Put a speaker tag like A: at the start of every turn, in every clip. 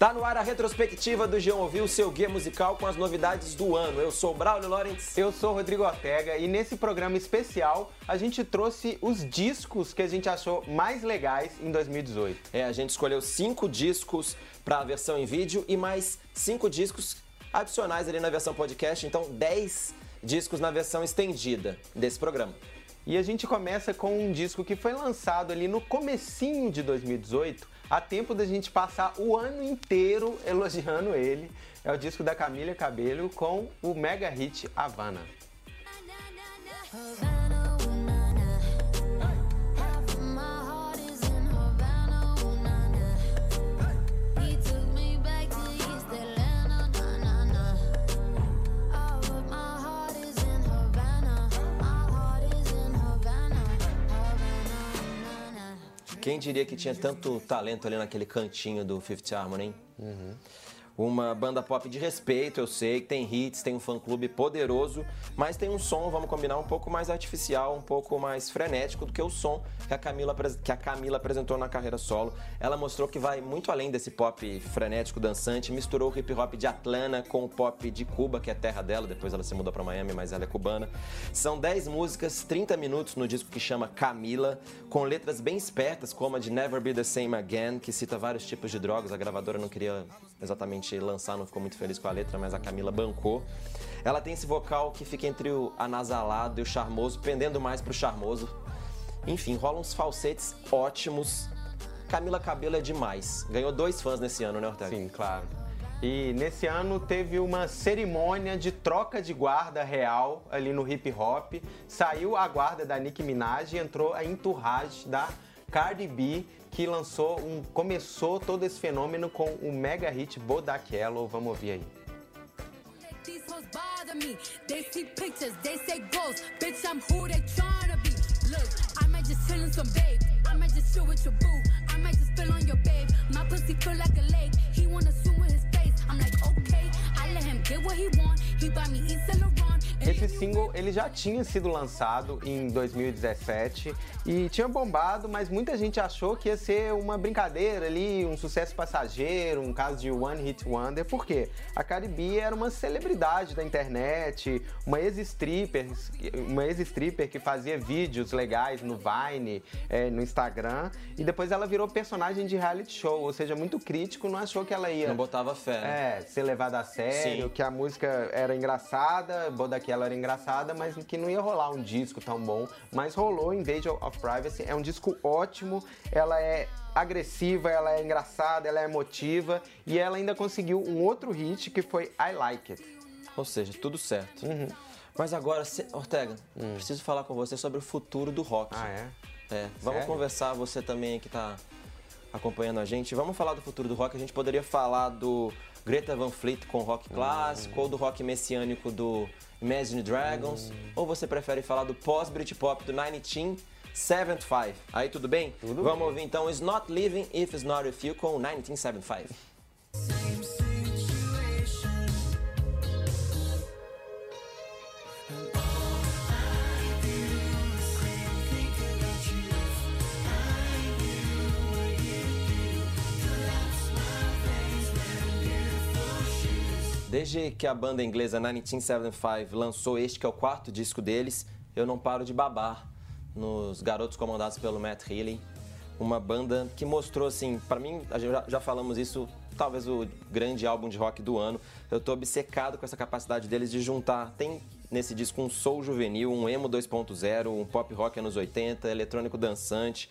A: Tá no ar a retrospectiva do Jean Ouviu, seu guia musical com as novidades do ano. Eu sou Braulio Lawrence.
B: Eu sou Rodrigo Ortega e nesse programa especial a gente trouxe os discos que a gente achou mais legais em 2018.
A: É, a gente escolheu cinco discos para a versão em vídeo e mais cinco discos adicionais ali na versão podcast, então 10 discos na versão estendida desse programa.
B: E a gente começa com um disco que foi lançado ali no comecinho de 2018 há tempo da gente passar o ano inteiro elogiando ele. É o disco da Camila Cabello com o mega hit Havana.
A: Quem diria que tinha tanto talento ali naquele cantinho do Fifth Harmony, hein? Uhum. Uma banda pop de respeito, eu sei, que tem hits, tem um fã-clube poderoso, mas tem um som, vamos combinar, um pouco mais artificial, um pouco mais frenético do que o som que a Camila, que a Camila apresentou na carreira solo. Ela mostrou que vai muito além desse pop frenético, dançante, misturou o hip hop de Atlanta com o pop de Cuba, que é terra dela, depois ela se mudou para Miami, mas ela é cubana. São 10 músicas, 30 minutos no disco que chama Camila, com letras bem espertas, como a de Never Be the Same Again, que cita vários tipos de drogas, a gravadora não queria exatamente lançar, não ficou muito feliz com a letra, mas a Camila bancou. Ela tem esse vocal que fica entre o anasalado e o charmoso, pendendo mais pro charmoso. Enfim, rola uns falsetes ótimos. Camila Cabelo é demais. Ganhou dois fãs nesse ano, né, Ortega?
B: Sim, claro. E nesse ano teve uma cerimônia de troca de guarda real ali no hip hop. Saiu a guarda da Nicki Minaj e entrou a entourage da Cardi B, que lançou um, começou todo esse fenômeno com o mega hit Bodak Yellow. Vamos ouvir aí. Esse single ele já tinha sido lançado em 2017 e tinha bombado, mas muita gente achou que ia ser uma brincadeira ali, um sucesso passageiro, um caso de One Hit Wonder, porque a Cardi B era uma celebridade da internet, uma ex-stripper, uma ex-stripper que fazia vídeos legais no Vine, é, no Instagram, e depois ela virou personagem de reality show, ou seja, muito crítico, não achou que ela ia...
A: Não botava fé,
B: né? É, ser levada a sério, Sim. que a música era engraçada, Bodak que ela era engraçada, mas que não ia rolar um disco tão bom. Mas rolou Invasion of Privacy. É um disco ótimo, ela é agressiva, ela é engraçada, ela é emotiva e ela ainda conseguiu um outro hit que foi I Like It.
A: Ou seja, tudo certo. Uhum. Mas agora, Ortega, hum. preciso falar com você sobre o futuro do rock.
B: Ah, é?
A: É, vamos Sério? conversar, você também que está acompanhando a gente. Vamos falar do futuro do rock. A gente poderia falar do Greta Van Fleet com rock clássico, hum. ou do rock messiânico do Imagine Dragons, hum. ou você prefere falar do pós-Britpop do 1975? Aí tudo bem?
B: Tudo
A: Vamos
B: bem.
A: ouvir então It's Not Living If It's Not With You com 1975. Desde que a banda inglesa 1975 lançou este, que é o quarto disco deles, eu não paro de babar nos garotos comandados pelo Matt Healy. Uma banda que mostrou, assim, para mim, já, já falamos isso, talvez o grande álbum de rock do ano. Eu tô obcecado com essa capacidade deles de juntar. Tem nesse disco um soul juvenil, um emo 2.0, um pop rock anos 80, eletrônico dançante,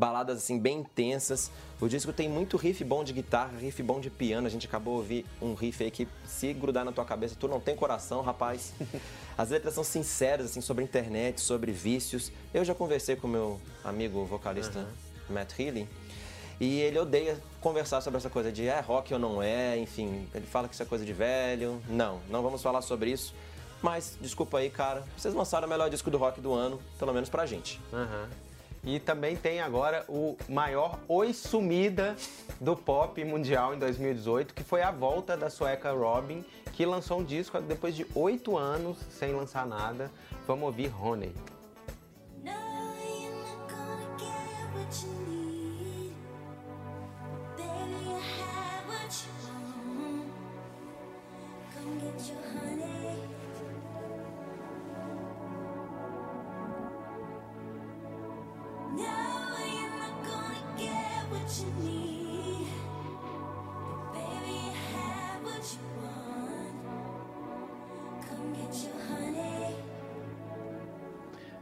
A: baladas assim bem intensas. O disco tem muito riff bom de guitarra, riff bom de piano. A gente acabou de ouvir um riff aí que se grudar na tua cabeça, tu não tem coração, rapaz. As letras são sinceras assim sobre internet, sobre vícios. Eu já conversei com meu amigo vocalista uhum. Matt Healy. E ele odeia conversar sobre essa coisa de é rock ou não é, enfim. Ele fala que isso é coisa de velho. Não, não vamos falar sobre isso. Mas, desculpa aí, cara, vocês lançaram o melhor disco do rock do ano, pelo menos pra gente.
B: Uhum. E também tem agora o maior Oi Sumida do pop mundial em 2018, que foi a volta da sueca Robin, que lançou um disco depois de oito anos sem lançar nada. Vamos ouvir Honey.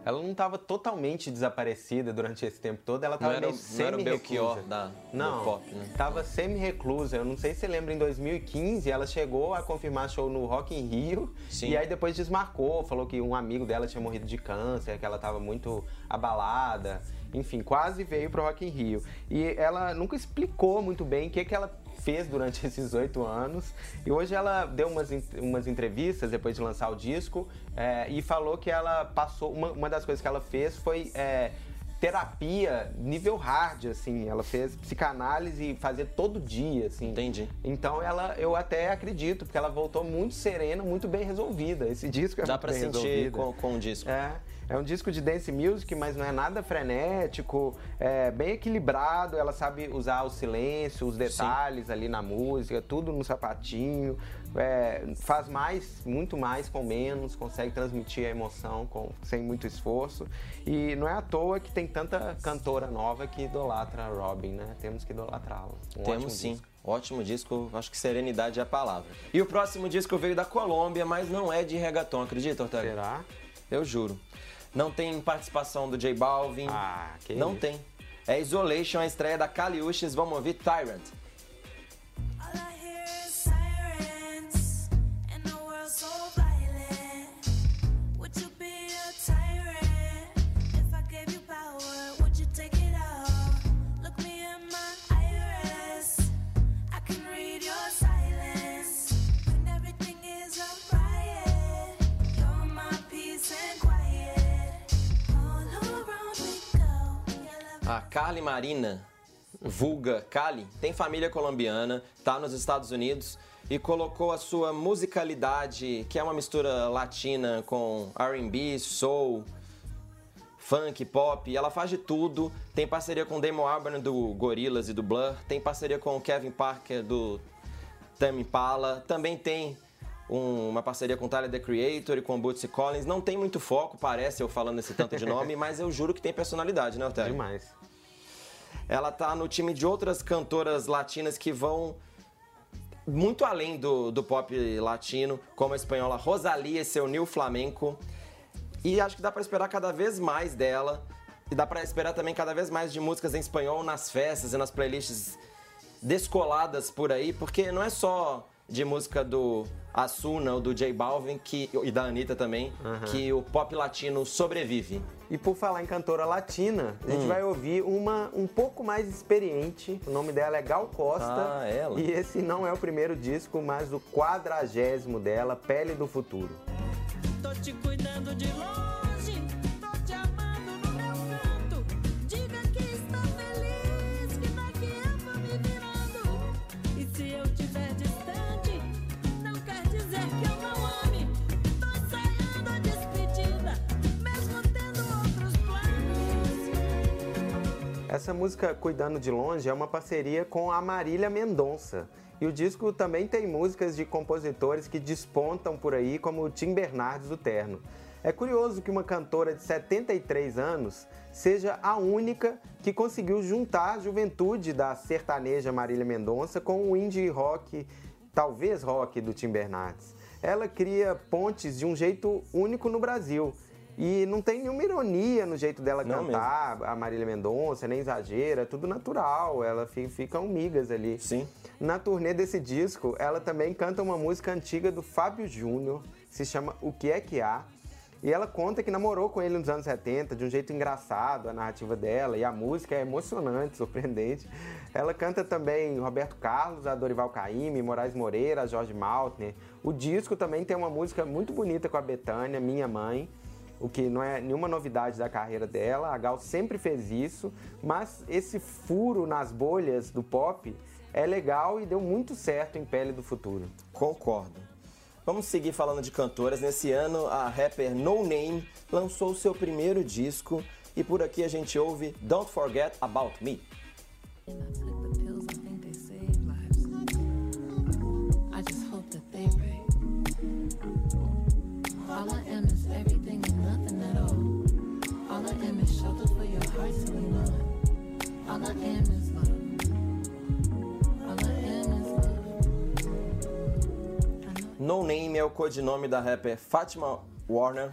B: Ela não estava totalmente desaparecida durante esse tempo todo, ela estava meio semi-reclusa.
A: da
B: não,
A: pop, né?
B: Tava semi-reclusa. Eu não sei se você lembra, em 2015 ela chegou a confirmar show no Rock in Rio Sim. e aí depois desmarcou, falou que um amigo dela tinha morrido de câncer, que ela estava muito abalada. Enfim, quase veio pro Rock in Rio. E ela nunca explicou muito bem o que, que ela fez durante esses oito anos. E hoje ela deu umas, umas entrevistas depois de lançar o disco é, e falou que ela passou. Uma, uma das coisas que ela fez foi. É, terapia nível hard, assim. Ela fez psicanálise e fazia todo dia, assim.
A: Entendi.
B: Então ela, eu até acredito, porque ela voltou muito serena, muito bem resolvida. Esse disco é
A: Dá
B: muito
A: pra
B: bem
A: sentir com, com o disco.
B: É. É um disco de dance music, mas não é nada frenético, é bem equilibrado. Ela sabe usar o silêncio, os detalhes Sim. ali na música, tudo no sapatinho. É, faz mais, muito mais com menos, consegue transmitir a emoção com, sem muito esforço. E não é à toa que tem tanta cantora nova que idolatra a Robin, né? Temos que idolatrá-la.
A: Um Temos sim. Disco. Ótimo disco, acho que serenidade é a palavra. E o próximo disco veio da Colômbia, mas não é de reggaeton, acredita, Ortega?
B: Será?
A: Eu juro. Não tem participação do J Balvin.
B: Ah, que
A: Não
B: isso.
A: tem. É Isolation, a estreia da Kaliushis. Vamos ouvir Tyrant. Carly Marina, vulga Cali, tem família colombiana, está nos Estados Unidos e colocou a sua musicalidade, que é uma mistura latina com R&B, soul, funk, pop, ela faz de tudo. Tem parceria com Damon Albarn do Gorillaz e do Blur, tem parceria com Kevin Parker do Tame Impala, também tem um, uma parceria com Tyler The Creator e com Bootsy Collins. Não tem muito foco, parece eu falando esse tanto de nome, mas eu juro que tem personalidade, né, Otávio?
B: Demais.
A: Ela tá no time de outras cantoras latinas que vão muito além do, do pop latino, como a espanhola Rosalia e seu New Flamenco. E acho que dá para esperar cada vez mais dela. E dá para esperar também cada vez mais de músicas em espanhol nas festas e nas playlists descoladas por aí, porque não é só de música do Asuna ou do J Balvin que, e da Anitta também, uhum. que o pop latino sobrevive.
B: E por falar em cantora latina, a gente hum. vai ouvir uma um pouco mais experiente. O nome dela é Gal Costa.
A: Ah, ela.
B: E esse não é o primeiro disco, mas o quadragésimo dela, Pele do Futuro. Essa música Cuidando de Longe é uma parceria com a Marília Mendonça. E o disco também tem músicas de compositores que despontam por aí, como o Tim Bernardes do Terno. É curioso que uma cantora de 73 anos seja a única que conseguiu juntar a juventude da sertaneja Marília Mendonça com o indie rock, talvez rock, do Tim Bernardes. Ela cria pontes de um jeito único no Brasil e não tem nenhuma ironia no jeito dela não cantar, mesmo. a Marília Mendonça, nem exagera, é tudo natural, ela fica, migas ali.
A: Sim.
B: Na turnê desse disco, ela também canta uma música antiga do Fábio Júnior, se chama O Que É Que Há. E ela conta que namorou com ele nos anos 70, de um jeito engraçado, a narrativa dela, e a música é emocionante, surpreendente. Ela canta também Roberto Carlos, a Dorival Caymmi, Moraes Moreira, a Jorge Maltner. O disco também tem uma música muito bonita com a Betânia, Minha Mãe o que não é nenhuma novidade da carreira dela. A Gal sempre fez isso, mas esse furo nas bolhas do pop é legal e deu muito certo em Pele do Futuro.
A: Concordo. Vamos seguir falando de cantoras. Nesse ano, a rapper No Name lançou seu primeiro disco e por aqui a gente ouve Don't Forget About Me. O codinome da rapper Fatima Warner.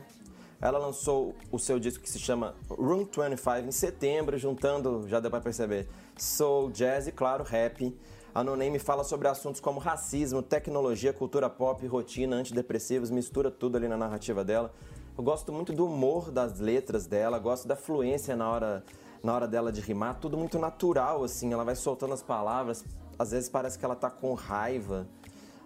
A: Ela lançou o seu disco que se chama Room 25 em setembro, juntando, já deu pra perceber, soul, jazz e, claro, rap. A No Name fala sobre assuntos como racismo, tecnologia, cultura pop, rotina, antidepressivos, mistura tudo ali na narrativa dela. Eu gosto muito do humor das letras dela, gosto da fluência na hora, na hora dela de rimar, tudo muito natural, assim, ela vai soltando as palavras, às vezes parece que ela tá com raiva,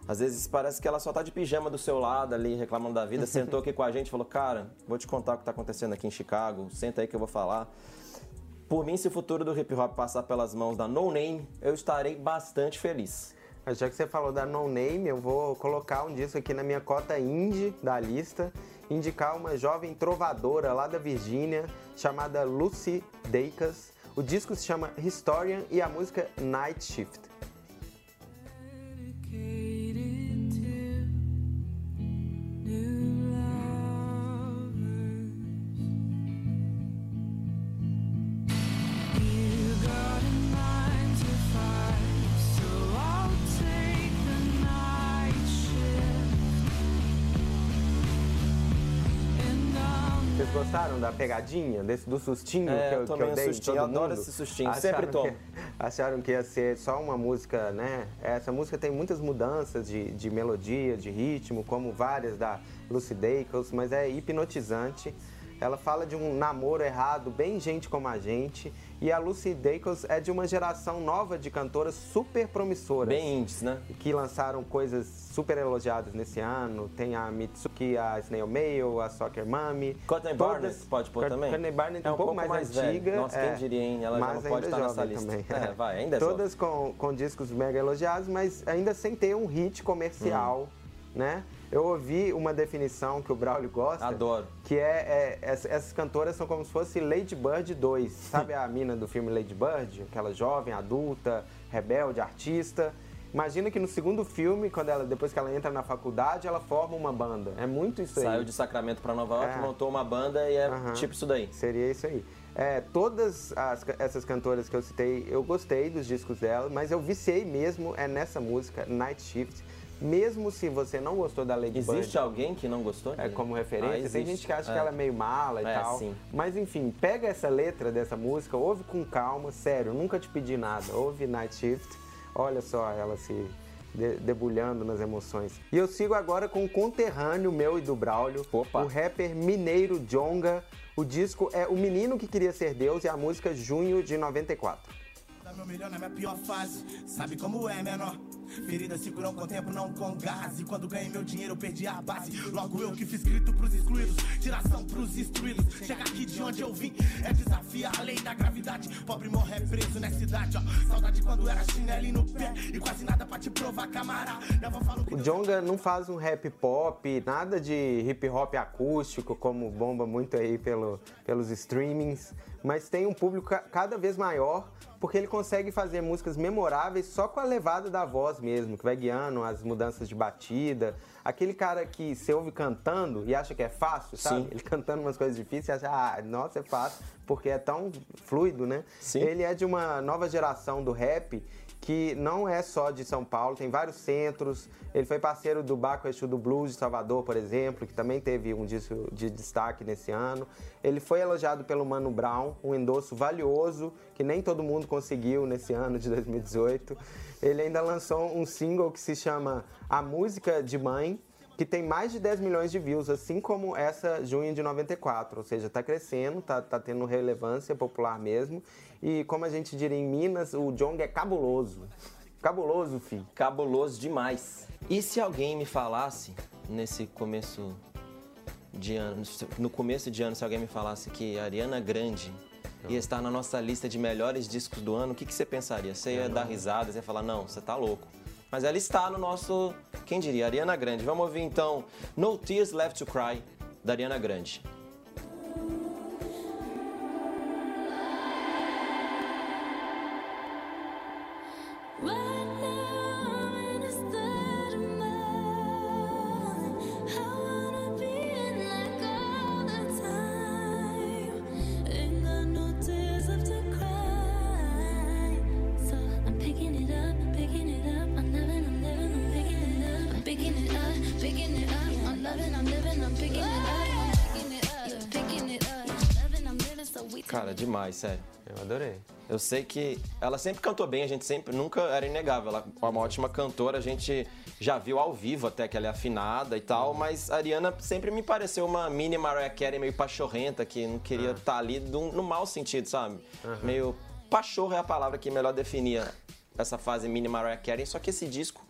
A: às vezes parece que ela só tá de pijama do seu lado ali, reclamando da vida, sentou aqui com a gente falou, cara, vou te contar o que tá acontecendo aqui em Chicago, senta aí que eu vou falar. Por mim, se o futuro do hip hop passar pelas mãos da No Name, eu estarei bastante feliz.
B: Já que você falou da No Name, eu vou colocar um disco aqui na minha cota indie da lista, indicar uma jovem trovadora lá da Virgínia chamada Lucy Dacus. O disco se chama Historian e a música Night Shift. Gostaram da pegadinha, desse, do sustinho
A: é,
B: que eu, que eu dei
A: sustinho,
B: todo
A: eu adoro
B: mundo?
A: esse sustinho, acharam sempre tomo.
B: Que, acharam que ia ser só uma música, né? Essa música tem muitas mudanças de, de melodia, de ritmo, como várias da Lucy Dacus, mas é hipnotizante. Ela fala de um namoro errado, bem gente como a gente. E a Lucy Dacus é de uma geração nova de cantoras super promissoras.
A: Bem indies, né?
B: Que lançaram coisas super elogiadas nesse ano. Tem a Mitsuki, a Snail Mail, a Soccer Mommy.
A: Courtney Barnett pode pôr também?
B: Courtney Barnett é um, um pouco, pouco mais,
A: mais
B: antiga.
A: Velho. Nossa,
B: é,
A: quem diria, hein? Ela já não pode estar nessa lista.
B: Também.
A: É, vai, ainda é
B: Todas com, com discos mega elogiados, mas ainda sem ter um hit comercial, hum. Né? Eu ouvi uma definição que o Braulio gosta.
A: Adoro.
B: Que é, é essas cantoras são como se fosse Lady Bird 2. Sabe a mina do filme Lady Bird? Aquela jovem, adulta, rebelde, artista. Imagina que no segundo filme, quando ela, depois que ela entra na faculdade, ela forma uma banda. É muito isso aí.
A: Saiu de Sacramento para Nova York, é. montou uma banda e é uhum. tipo isso daí.
B: Seria isso aí. É, todas as, essas cantoras que eu citei, eu gostei dos discos dela, mas eu viciei mesmo é nessa música, Night Shift mesmo se você não gostou da Lady
A: Existe Bird, alguém que não gostou?
B: É, como referência. Ah, Tem gente que acha é. que ela é meio mala e
A: é,
B: tal.
A: Sim.
B: Mas enfim, pega essa letra dessa música, ouve com calma, sério, nunca te pedi nada. Ouve Night Shift, olha só ela se debulhando nas emoções. E eu sigo agora com o conterrâneo meu e do Braulio,
A: Opa.
B: o rapper mineiro Jonga. O disco é O Menino que Queria Ser Deus e a música Junho de 94. Meu melhor na minha pior fase, sabe como é, menor? Com tempo, não com gás. E quando ganhei meu dinheiro, eu perdi a base. Logo eu que fiz grito pros excluídos, tiração pros instruídos. Chega aqui de onde eu vim, é desafiar a lei da gravidade. Pobre morre é preso nessa cidade, ó. Saudade quando era chinelo no pé e quase nada pra te provar, camarada. O Jonga não faz um rap pop, nada de hip hop acústico, como bomba muito aí pelo, pelos streamings. Mas tem um público cada vez maior porque ele consegue fazer músicas memoráveis só com a levada da voz mesmo, que vai guiando as mudanças de batida. Aquele cara que você ouve cantando e acha que é fácil, sabe? Sim. Ele cantando umas coisas difíceis e acha, ah, nossa, é fácil, porque é tão fluido, né?
A: Sim.
B: Ele é de uma nova geração do rap que não é só de São Paulo, tem vários centros. Ele foi parceiro do Baco Exu do Blues de Salvador, por exemplo, que também teve um disco de destaque nesse ano. Ele foi elogiado pelo Mano Brown, um endosso valioso que nem todo mundo conseguiu nesse ano de 2018. Ele ainda lançou um single que se chama A Música de Mãe, que tem mais de 10 milhões de views, assim como essa junho de 94, ou seja, está crescendo, está tá tendo relevância popular mesmo. E como a gente diria em Minas, o Jong é cabuloso. Cabuloso, filho.
A: Cabuloso demais. E se alguém me falasse nesse começo de ano, no começo de ano, se alguém me falasse que a Ariana Grande ia estar na nossa lista de melhores discos do ano, o que, que você pensaria? Você ia dar risada, você ia falar, não, você tá louco. Mas ela está no nosso, quem diria, Ariana Grande. Vamos ouvir então No Tears Left to Cry, da Ariana Grande. Cara, demais, sério.
B: Eu adorei.
A: Eu sei que ela sempre cantou bem, a gente sempre, nunca era inegável. Ela é uma ótima cantora, a gente já viu ao vivo até que ela é afinada e tal, mas a Ariana sempre me pareceu uma mini Mariah Carey meio pachorrenta, que não queria estar ah. tá ali no, no mau sentido, sabe? Uhum. Meio pachorro é a palavra que melhor definia essa fase mini Mariah Carey, só que esse disco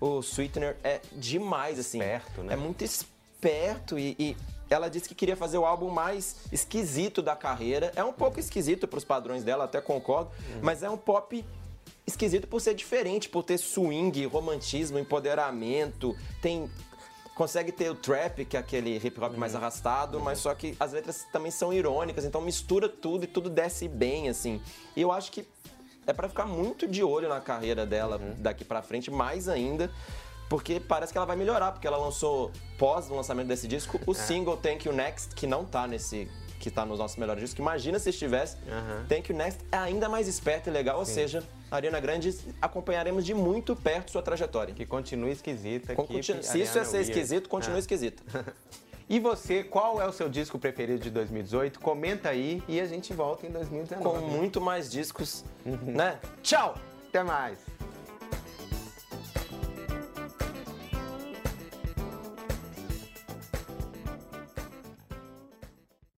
A: o Sweetener, é demais, assim.
B: Esperto, né?
A: É muito esperto e, e ela disse que queria fazer o álbum mais esquisito da carreira. É um pouco esquisito para os padrões dela, até concordo, uhum. mas é um pop esquisito por ser diferente, por ter swing, romantismo, empoderamento, tem consegue ter o trap, que é aquele hip hop mais uhum. arrastado, uhum. mas só que as letras também são irônicas, então mistura tudo e tudo desce bem assim. E eu acho que é para ficar muito de olho na carreira dela uhum. daqui para frente, mais ainda porque parece que ela vai melhorar, porque ela lançou, pós o lançamento desse disco, o é. single Thank You Next, que não tá nesse que tá nos nossos melhores discos. Imagina se estivesse. Uhum. Thank You Next é ainda mais esperto e legal, Sim. ou seja, a Ariana Grande acompanharemos de muito perto sua trajetória.
B: Que continue esquisita.
A: Con continu se isso é ser esquisito, continue é. esquisito.
B: E você, qual é o seu disco preferido de 2018? Comenta aí e a gente volta em 2019.
A: Com muito mais discos, uhum. né? Tchau!
B: Até mais!